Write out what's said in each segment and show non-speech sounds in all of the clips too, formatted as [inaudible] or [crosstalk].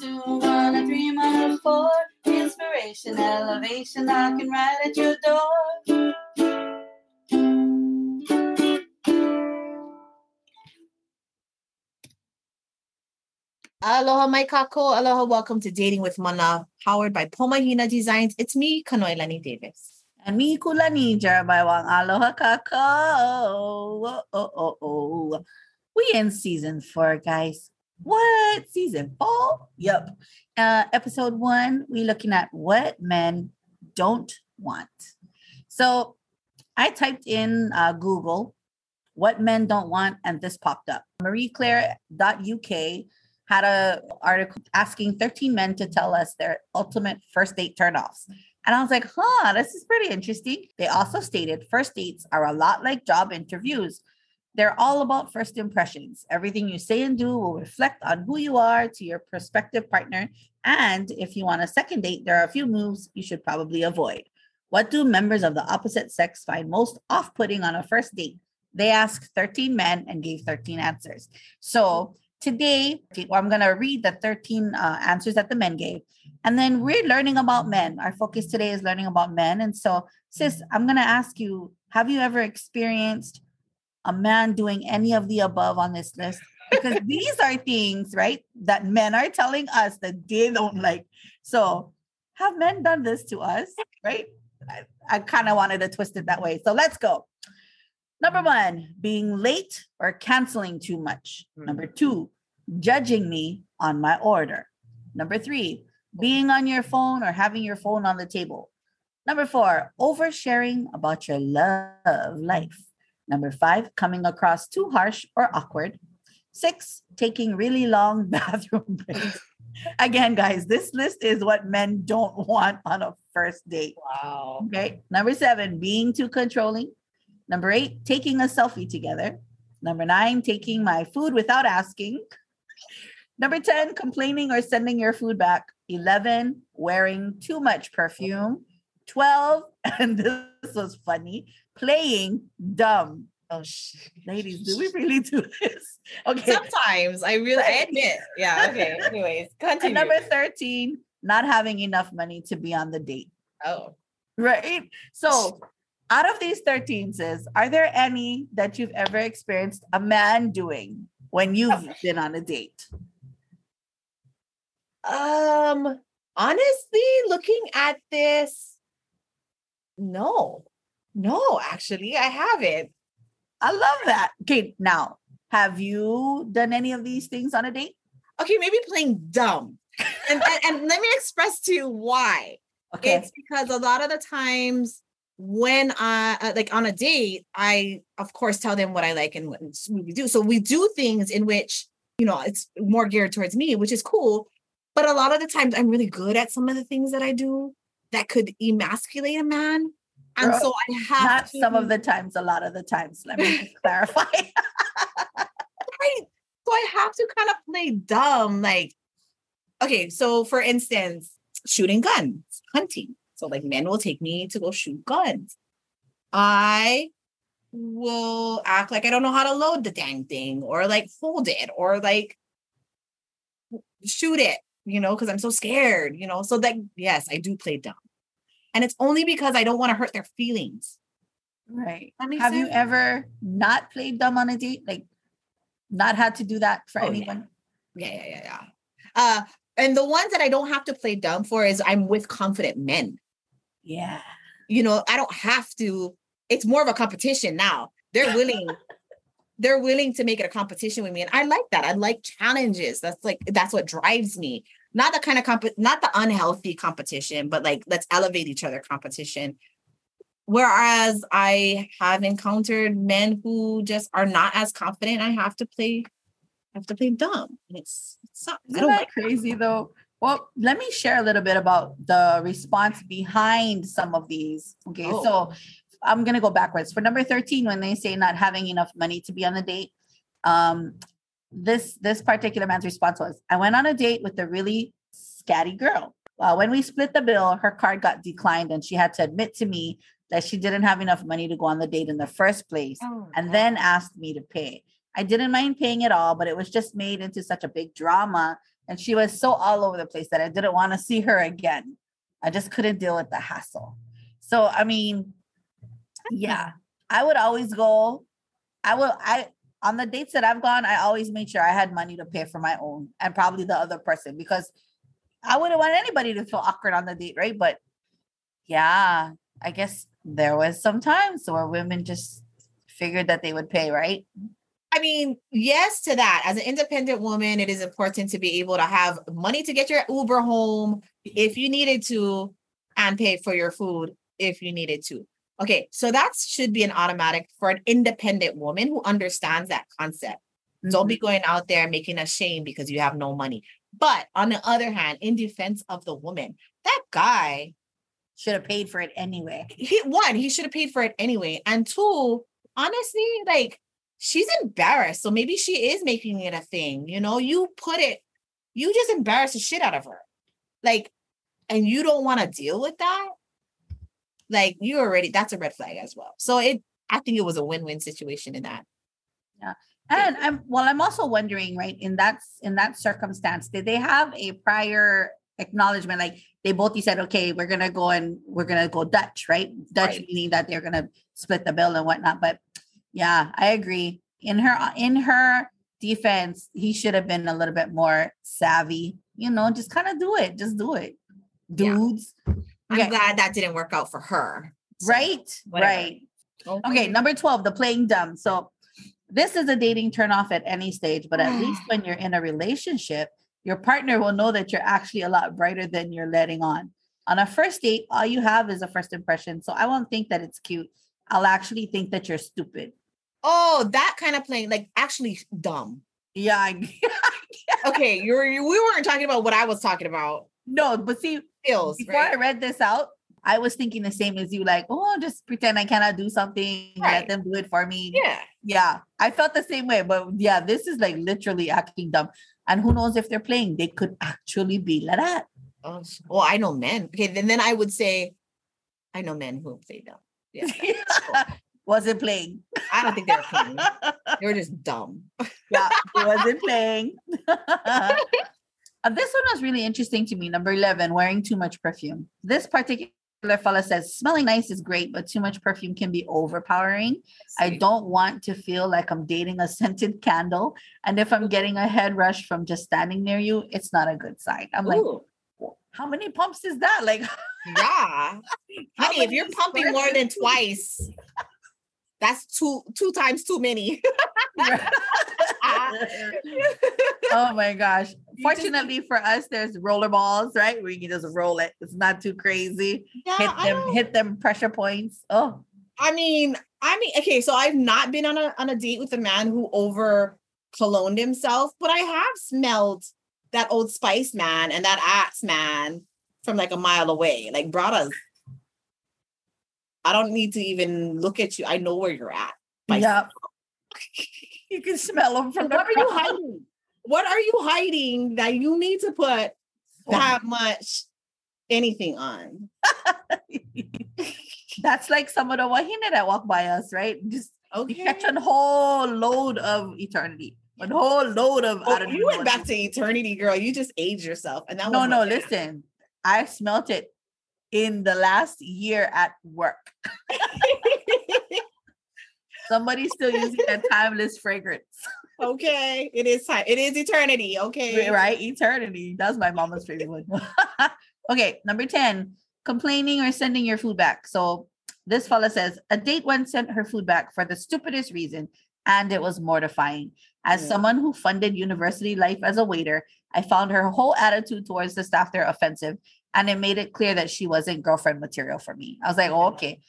two, one, a three, one, a four. Inspiration, elevation, knocking right at your door. Aloha, my kako. Aloha, welcome to Dating with Mana, powered by Pomahina Designs. It's me, Kanoelani Davis. And me, Kulani, Jeremiah Wang. Aloha, kako. Oh, oh, oh, oh. We in season four, guys. What? Season four? Yep. Uh, episode one, we looking at what men don't want. So I typed in uh, Google what men don't want, and this popped up. MarieClaire.uk had a article asking 13 men to tell us their ultimate first date turnoffs. And I was like, huh, this is pretty interesting. They also stated first dates are a lot like job interviews. They're all about first impressions. Everything you say and do will reflect on who you are to your prospective partner. And if you want a second date, there are a few moves you should probably avoid. What do members of the opposite sex find most off putting on a first date? They asked 13 men and gave 13 answers. So today, I'm going to read the 13 uh, answers that the men gave. And then we're learning about men. Our focus today is learning about men. And so, sis, I'm going to ask you have you ever experienced a man doing any of the above on this list? Because [laughs] these are things, right, that men are telling us that they don't like. So, have men done this to us, right? I, I kind of wanted to twist it that way. So, let's go. Number mm-hmm. one, being late or canceling too much. Mm-hmm. Number two, judging me on my order. Number three, being on your phone or having your phone on the table. Number four, oversharing about your love life. Number five, coming across too harsh or awkward. Six, taking really long [laughs] bathroom breaks. Again, guys, this list is what men don't want on a first date. Wow. Okay. Number seven, being too controlling. Number eight, taking a selfie together. Number nine, taking my food without asking. Number 10, complaining or sending your food back. 11, wearing too much perfume. 12, [laughs] and this was funny, playing dumb. Oh, shit. Ladies, do we really do [laughs] this? Okay. Sometimes I really, I admit. Yeah. Okay. [laughs] Anyways, And continue. number 13, not having enough money to be on the date. oh, Right. So, out of these 13 says, are there any that you've ever experienced a man doing when you've [laughs] been on a date? um, honestly, looking at this, no, no, actually, I haven't. I love that. Okay, now, have you done any of these things on a date? Okay, maybe playing dumb. and, and, and let me express to you why. Okay. It's because a lot of the times when I uh, like on a date, I of course tell them what I like and what we do. So we do things in which you know it's more geared towards me, which is cool. But a lot of the times, I'm really good at some of the things that I do that could emasculate a man, and Girl, so I have Not to, some of the times, a lot of the times. Let me clarify. [laughs] right. So I have to kind of play dumb. Like, okay, so for instance, shooting guns, hunting. So like men will take me to go shoot guns. I will act like I don't know how to load the dang thing or like hold it or like shoot it, you know, because I'm so scared, you know. So that yes, I do play dumb. And it's only because I don't want to hurt their feelings. right. Have you ever not played dumb on a date? Like, not had to do that for Oh, yeah. anyone? Yeah, yeah, yeah, yeah. Uh, and the ones that I don't have to play dumb for is I'm with confident men. Yeah. You know, I don't have to. It's more of a competition now. They're willing. [laughs] they're willing to make it a competition with me, and I like that. I like challenges. That's like that's what drives me. Not the kind of comp, not the unhealthy competition, but like let's elevate each other competition. Whereas I have encountered men who just are not as confident. I have to play, I have to play dumb. And it's, it sucks. I Isn't that like crazy though? Well, let me share a little bit about the response behind some of these. Okay, Oh. so I'm gonna go backwards. For number 13, when they say not having enough money to be on the date, um, this this particular man's response was, I went on a date with a really scatty girl. Uh, when we split the bill, her card got declined and she had to admit to me that she didn't have enough money to go on the date in the first place Oh, and no. then asked me to pay. I didn't mind paying it all, but it was just made into such a big drama and she was so all over the place that I didn't want to see her again. I just couldn't deal with the hassle. So I mean, yeah, I would always go. I will. I on the dates that I've gone, I always made sure I had money to pay for my own and probably the other person because I wouldn't want anybody to feel awkward on the date, right? But yeah, I guess there was some times where women just figured that they would pay, right? I mean, yes to that. As an independent woman, it is important to be able to have money to get your Uber home if you needed to and pay for your food if you needed to. Okay, so that should be an automatic for an independent woman who understands that concept. Mm-hmm. Don't be going out there making a shame because you have no money. But on the other hand, in defense of the woman, that guy should have paid for it anyway. He one, he should have paid for it anyway. And two, honestly, like she's embarrassed. So maybe she is making it a thing. You know, you put it, you just embarrass the shit out of her. Like, and you don't want to deal with that. Like you already, that's a red flag as well. So it, I think it was a win-win situation in that. Yeah. And I'm well, I'm also wondering, right, in that in that circumstance, did they have a prior acknowledgement? Like they both said, okay, we're gonna go and we're gonna go Dutch, right? Dutch right. meaning that they're gonna split the bill and whatnot. But yeah, I agree. In her in her defense, he should have been a little bit more savvy. You know, just kind of do it. Just do it, dudes. Yeah. I'm okay. glad that didn't work out for her. So, right. Whatever. Right. Okay. okay. Number 12, the playing dumb. So this is a dating turnoff at any stage, but at least [sighs] when you're in a relationship, your partner will know that you're actually a lot brighter than you're letting on. On a first date, all you have is a first impression. So I won't think that it's cute. I'll actually think that you're stupid. Oh, that kind of playing, like actually dumb. Yeah. [laughs] okay, you're you, we weren't talking about what I was talking about. No, but see, Before right? I read this out, I was thinking the same as you, like, oh, just pretend I cannot do something, right. let them do it for me. Yeah. Yeah. I felt the same way. But yeah, this is like literally acting dumb. And who knows if they're playing, they could actually be like that. Oh, well, I know men. Okay, then then I would say I know men who play dumb. Yeah. [laughs] Cool. wasn't playing. I don't think they were playing. they were just [laughs] dumb. yeah, [laughs] wasn't playing. Uh, this one was really interesting to me. Number 11, wearing too much perfume. This particular fella says, smelling nice is great, but too much perfume can be overpowering. I don't want to feel like I'm dating a [laughs] scented candle. And if I'm getting a head rush from just standing near you, it's not a good sign. I'm Ooh. like, how many pumps is that? Like, [laughs] yeah. Honey, if you're pumping more than twice, that's two two times too many. [laughs] Ah. oh my gosh. Fortunately for us, there's roller balls, right? Where you can just roll it. It's not too crazy. Yeah, hit them, hit them pressure points. Oh. I mean, I mean, okay, so I've not been on a on a date with a man who over cologned himself, but I have smelled that old spice man and that axe man from like a mile away. Like brought us I don't need to even look at you. I know where you're at. Yeah. [laughs] you can smell them from What are you hiding? What are you hiding that you need to put that much anything on? [laughs] That's like some of the wahine that walk by us, right? Just okay. you catch a whole load of eternity. A whole load of oh, you went back to eternity, girl. You just aged yourself. And that no, no, listen. I smelt it in the last year at work. [laughs] Somebody's still using that [laughs] timeless fragrance. Okay, it is time. It is eternity. Okay, right? Eternity. That's my mama's favorite one. [laughs] okay, number 10, complaining or sending your food back. So this fella says a date once sent her food back for the stupidest reason, and it was mortifying. As yeah. someone who funded university life as a waiter, I found her whole attitude towards the staff there offensive and it made it clear that she wasn't girlfriend material for me. I was like, oh, okay.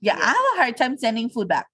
Yeah, yeah, I have a hard time sending food back.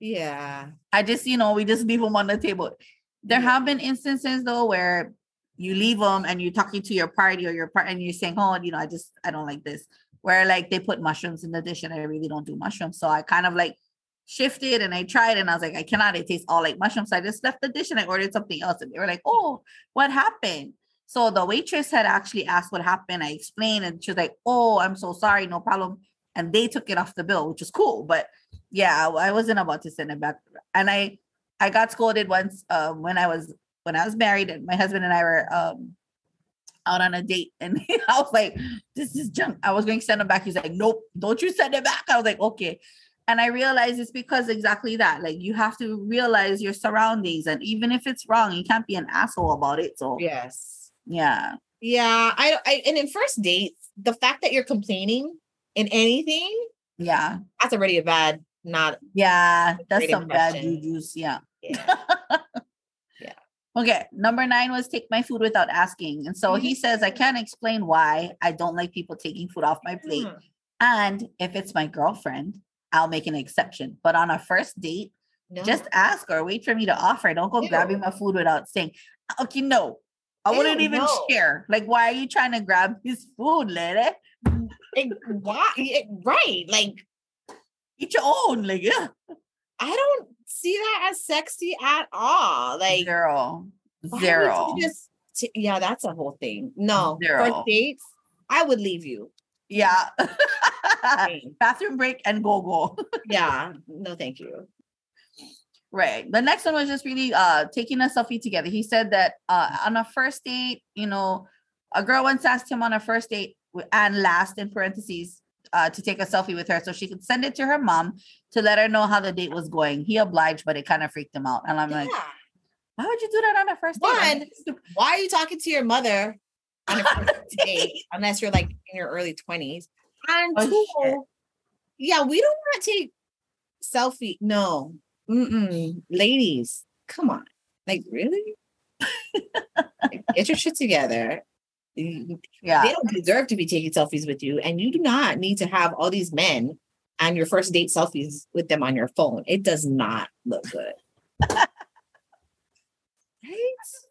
Yeah. I just, you know, we just leave them on the table. There have been instances though where you leave them and you're talking to your party or your partner and you're saying, oh, you know, I just, I don't like this. Where like they put mushrooms in the dish and I really don't do mushrooms. So I kind of like shifted and I tried and I was like, I cannot, it tastes all like mushrooms. So I just left the dish and I ordered something else. And they were like, oh, what happened? So the waitress had actually asked what happened. I explained, and she was like, "Oh, I'm so sorry, no problem." And they took it off the bill, which is cool. But yeah, I wasn't about to send it back. And I, I got scolded once um, when I was when I was married, and my husband and I were um, out on a date, and [laughs] I was like, "This is junk." I was going to send him back. He's like, "Nope, don't you send it back." I was like, "Okay." And I realized it's because exactly that. Like you have to realize your surroundings, and even if it's wrong, you can't be an asshole about it. So Yes. Yeah, Yeah. I, I and in first dates, the fact that you're complaining in anything, yeah, that's already a bad, not yeah. That's some bad impression. juju's. Yeah. [laughs] yeah. Okay, number nine was take my food without asking. And so he says, I can't explain why I don't like people taking food off my plate. Hmm. And if it's my girlfriend, I'll make an exception. But on a first date, No. just ask or wait for me to offer. Don't go Ew. grabbing my food without saying, okay, no. I wouldn't even no. share. Like, why are you trying to grab [laughs] his food, lady? Why? it- right. Like, Eat your own. Like, yeah. I don't see that as sexy at all. Like, Zero. why would you Zero. Just t- yeah, that's a whole thing. No, Zero. first dates, I would leave you. Yeah. [laughs] Bathroom break and go go. [laughs] yeah, no, thank you. Right. The next one was just really uh taking a selfie together. He said that uh on a first date, you know, a girl once asked him on a first date and last in parentheses uh to take a selfie with her so she could send it to her mom to let her know how the date was going. He obliged, but it kind of freaked him out. And I'm like, why would you do that on a first date? One. Why are you talking to your mother [laughs] on a first Date. unless you're like in your early twenties? And Oh, two, yeah, we don't want to take selfie. No, Mm-mm. ladies, come on, like really? Get your shit together. Yeah. they don't deserve to be taking selfies with you and you do not need to have all these men and your first date selfies with them on your phone it does not look good [laughs] right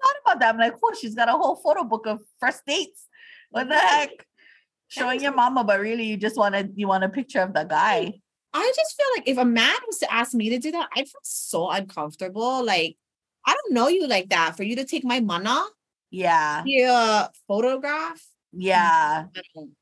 thought about that. I'm like, oh, she's got a whole photo book of first dates. What the heck? Showing your mama, but really you just want wanted you want a picture of the guy. I just feel like if a man was to ask me to do that i'd feel so uncomfortable like i don't know you like that for you to take my mana Yeah. yeah, photograph Yeah.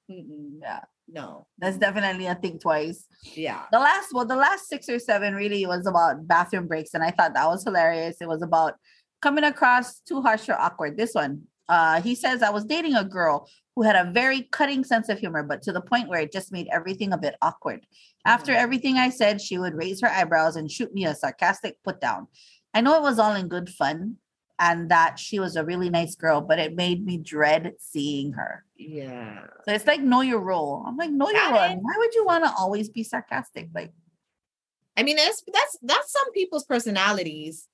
Mm-mm. Yeah. no That's definitely a think twice. yeah The last, well, the last six or seven really was about bathroom breaks, and I thought that was hilarious. It was about coming across too harsh or awkward. This one, uh, he says, I was dating a girl who had a very cutting sense of humor, but to the point where it just made everything a bit awkward. After Mhm. everything I said, she would raise her eyebrows and shoot me a sarcastic put down. I know it was all in good fun and that she was a really nice girl, but it made me dread seeing her. yeah So it's like know your role. I'm like, know your role. Why would you want to always be sarcastic? Like, I mean, that's that's that's some people's personalities,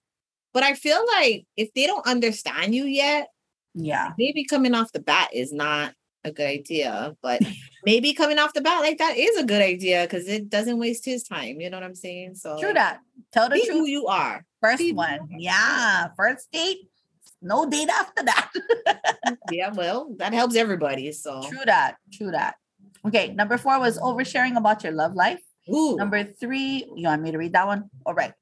but I feel like if they don't understand you yet, yeah. maybe coming off the bat is not a good idea. But [laughs] maybe coming off the bat like that is a good idea because it doesn't waste his time. You know what I'm saying? So True that. Tell the be who truth. you are. First be one. Yeah. First date. No date after that. Mm, yeah, well, that helps everybody. So True that. True that. Okay. Number four was oversharing about your love life. Ooh, Number three, you want me to read that one? All right.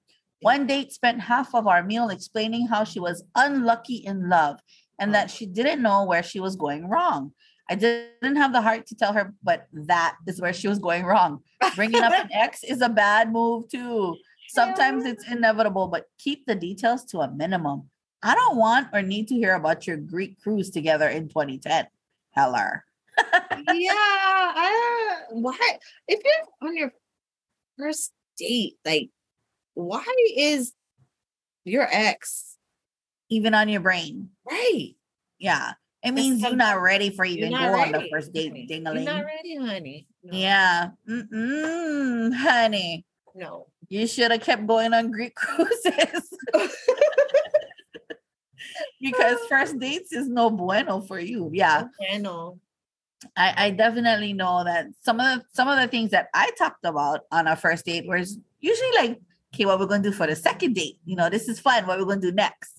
One date spent half of our meal explaining how she was unlucky in love and that she didn't know where she was going wrong. I didn't have the heart to tell her, but that is where she was going wrong. Bringing up an [laughs] ex is a bad move too. Sometimes it's inevitable, but keep the details to a minimum. I don't want or need to hear about your Greek cruise together in 2010. Heller. yeah. I, why if you're on your first date, like why is your ex Even on your brain. right? Yeah. It means you're not ready for even go on the first date, honey. ding-a-ling. You're not ready, honey. No, Yeah. Mm-mm, honey. No. You should have kept going on Greek [laughs] cruises [laughs] because first dates is no bueno for you. Yeah. I know. I, I definitely know that some of the some of the things that I talked about on our first date was usually like, okay, what we're gonna do for the second date. You know, this is fun. What we're gonna do next.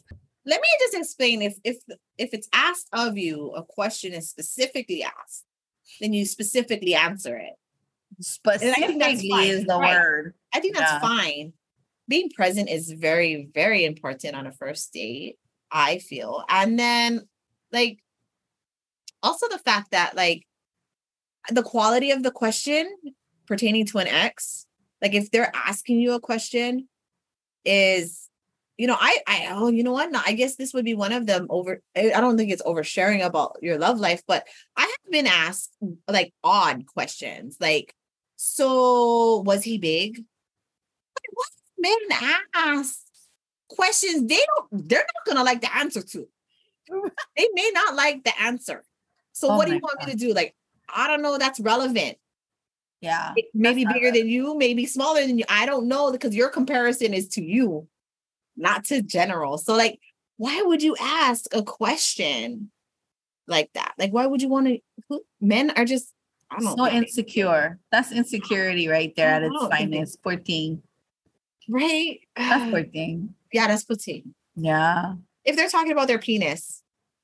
Let me just explain if if if it's asked of you, a question is specifically asked, then you specifically answer it. Specifically is the right. word. I think that's Yeah. fine. Being present is very, very important on a first date, I feel. And then, like, also the fact that, like, the quality of the question pertaining to an ex, like, if they're asking you a question, is you know, I, I, oh, you know what? No, I guess this would be one of them over. I don't think it's oversharing about your love life, but I have been asked like odd questions, like, so was he big? Like, what men ask questions they don't, they're not gonna like the answer to. [laughs] they may not like the answer. So Oh what do you want God. me to do? Like, I don't know. That's relevant. Yeah. Maybe may be not bigger than you, maybe smaller than you. I don't know because your comparison is to you, not to general. So, like, why would you ask a question like that? Like, why would you want to? Men are just, I don't So know, insecure. That's insecurity right there at its don't think it- finest. Poor thing. right? That's [sighs] poor thing. yeah, that's petite. Yeah. If they're talking about their penis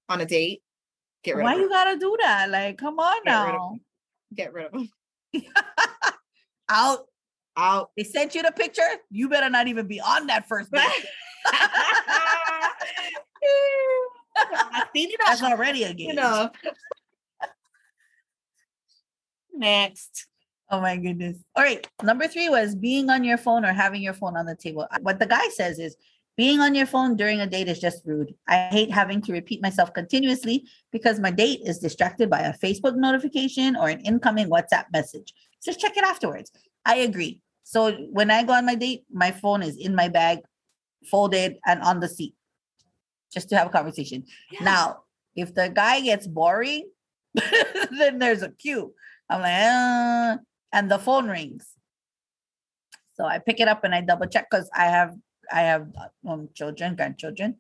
on a date, get rid of Why of you gotta do that? Like, come on Get rid now. Get rid of them. [laughs] Out. Out. They sent you the picture. You better not even be on that first date. [laughs] I [laughs] seen it That's already a game. you know. Next. Oh my goodness. All right. Number three was being on your phone or having your phone on the table. Uh, what the guy says is being on your phone during a date is just rude. I hate having to repeat myself continuously because my date is distracted by a Facebook notification or an incoming WhatsApp message. Just check it afterwards. I agree. So when I go on my date, my phone is in my bag, folded and on the seat just to have a conversation. Now, if the guy gets boring, [laughs] then there's a cue. I'm like, uh, and the phone rings. So I pick it up and I double check because I have I have uh, um, children, grandchildren,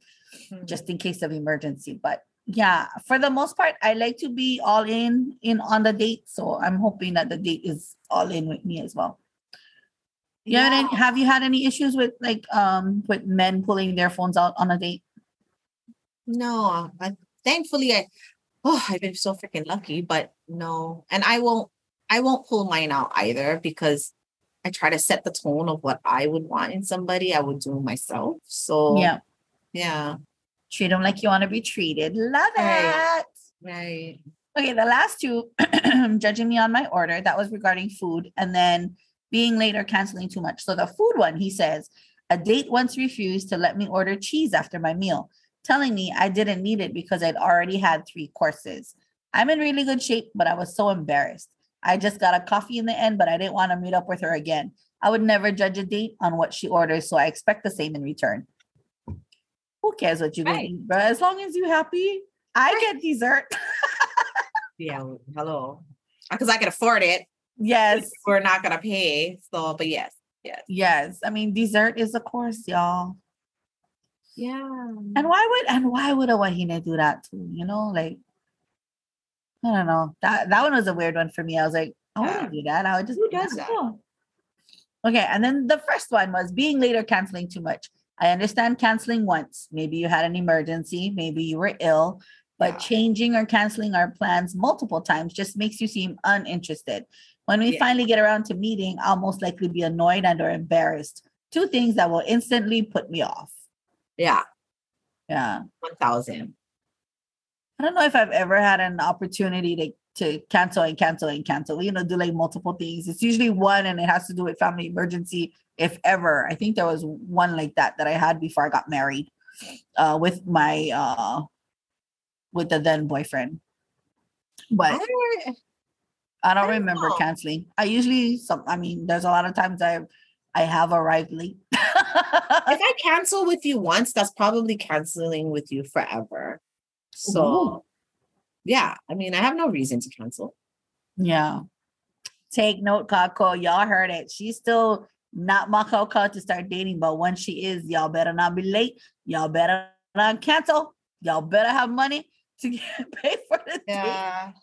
Mhm. just in case of emergency. But yeah, for the most part, I like to be all in in on the date. So I'm hoping that the date is all in with me as well. You have, any, have you had any issues with like um with men pulling their phones out on a date? No, I, thankfully I oh I've been so freaking lucky, but no. And I won't I won't pull mine out either because I try to set the tone of what I would want in somebody. I would do myself. So Yeah, yeah. treat them like you want to be treated. Love Right. it. Right. Okay, the last two, [clears throat] judging me on my order, that was regarding food, and then being late or canceling too much. So the food one, he says, a date once refused to let me order cheese after my meal, telling me I didn't need it because I'd already had three courses. I'm in really good shape, but I was so embarrassed. I just got a coffee in the end, but I didn't want to meet up with her again. I would never judge a date on what she orders, so I expect the same in return. Who cares what you Right. eat, bro? As long as you happy, I get dessert. [laughs] Yeah. Hello. Because I can afford it. Yes. [laughs] We're not gonna pay. So, but yes. Yes. Yes, I mean dessert is a course, y'all. Yeah. And why would and why would a wahine do that too? You know, like I don't know. That that one was a weird one for me. I was like, I Yeah. wouldn't do that. I would just Who does that? "Oh." Okay, and then the first one was being late or canceling too much. I understand canceling once. Maybe you had an emergency, maybe you were ill, but Yeah. changing or canceling our plans multiple times just makes you seem uninterested. When we Yeah. finally get around to meeting, I'll most likely be annoyed and or embarrassed. Two things that will instantly put me off. Yeah. Yeah. One thousand. I don't know if I've ever had an opportunity to to cancel and cancel and cancel. You know, do like multiple things. It's usually one, and it has to do with family emergency, if ever. I think there was one like that that I had before I got married, uh, with my uh, with the then boyfriend. But I I don't don't remember know. canceling. I usually some. I mean, there's a lot of times I I have arrived late. if I [laughs] cancel with you once, that's probably canceling with you forever. So, Ooh. yeah, I mean, I have no reason to cancel. Yeah. Take note, Kako. Y'all heard it. She's still not my Coco to start dating, but when she is, y'all better not be late. Y'all better not cancel. Y'all better have money to [laughs] get paid for the date.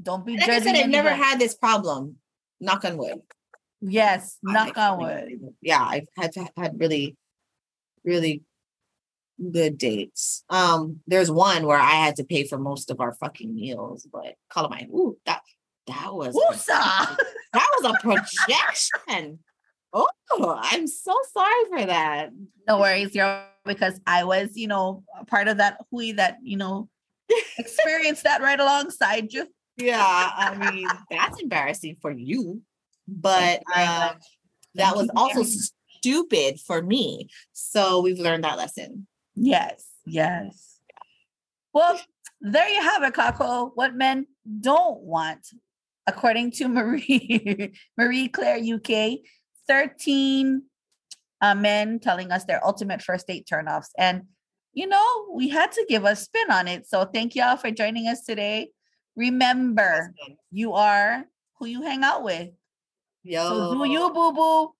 Don't be Like I said, I've never had this problem. Knock on wood. Yes, knock on wood. Yeah, I've had had really, really good dates. Um, there's one where I had to pay for most of our fucking meals, but Calamine, ooh, that that was Woosa! [laughs] that was a projection. Oh, I'm so sorry for that. No worries, girl, because I was, you know, part of that hui that, you know, [laughs] experienced that right alongside you. Yeah, I mean that's embarrassing for you, but Thank you very um, that was also stupid for me. So we've learned that lesson. Yes, yes. Well, there you have it, Kako. What men don't want, according to [laughs] Marie Marie Claire UK, 13 uh, men telling us their ultimate first date turnoffs. And you know, we had to give a spin on it. So thank y'all for joining us today. Remember, you are who you hang out with. Yo. So do you, boo boo.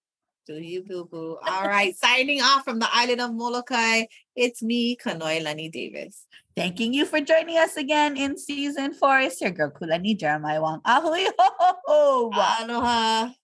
Do you, boo boo? All right. Signing off from the island of Molokai, it's me, Kanoelani Davis. Thanking you for joining us again in season four. It's your girl, Kulani Jeremiah Wong. Ahoy ho ho ho. Aloha.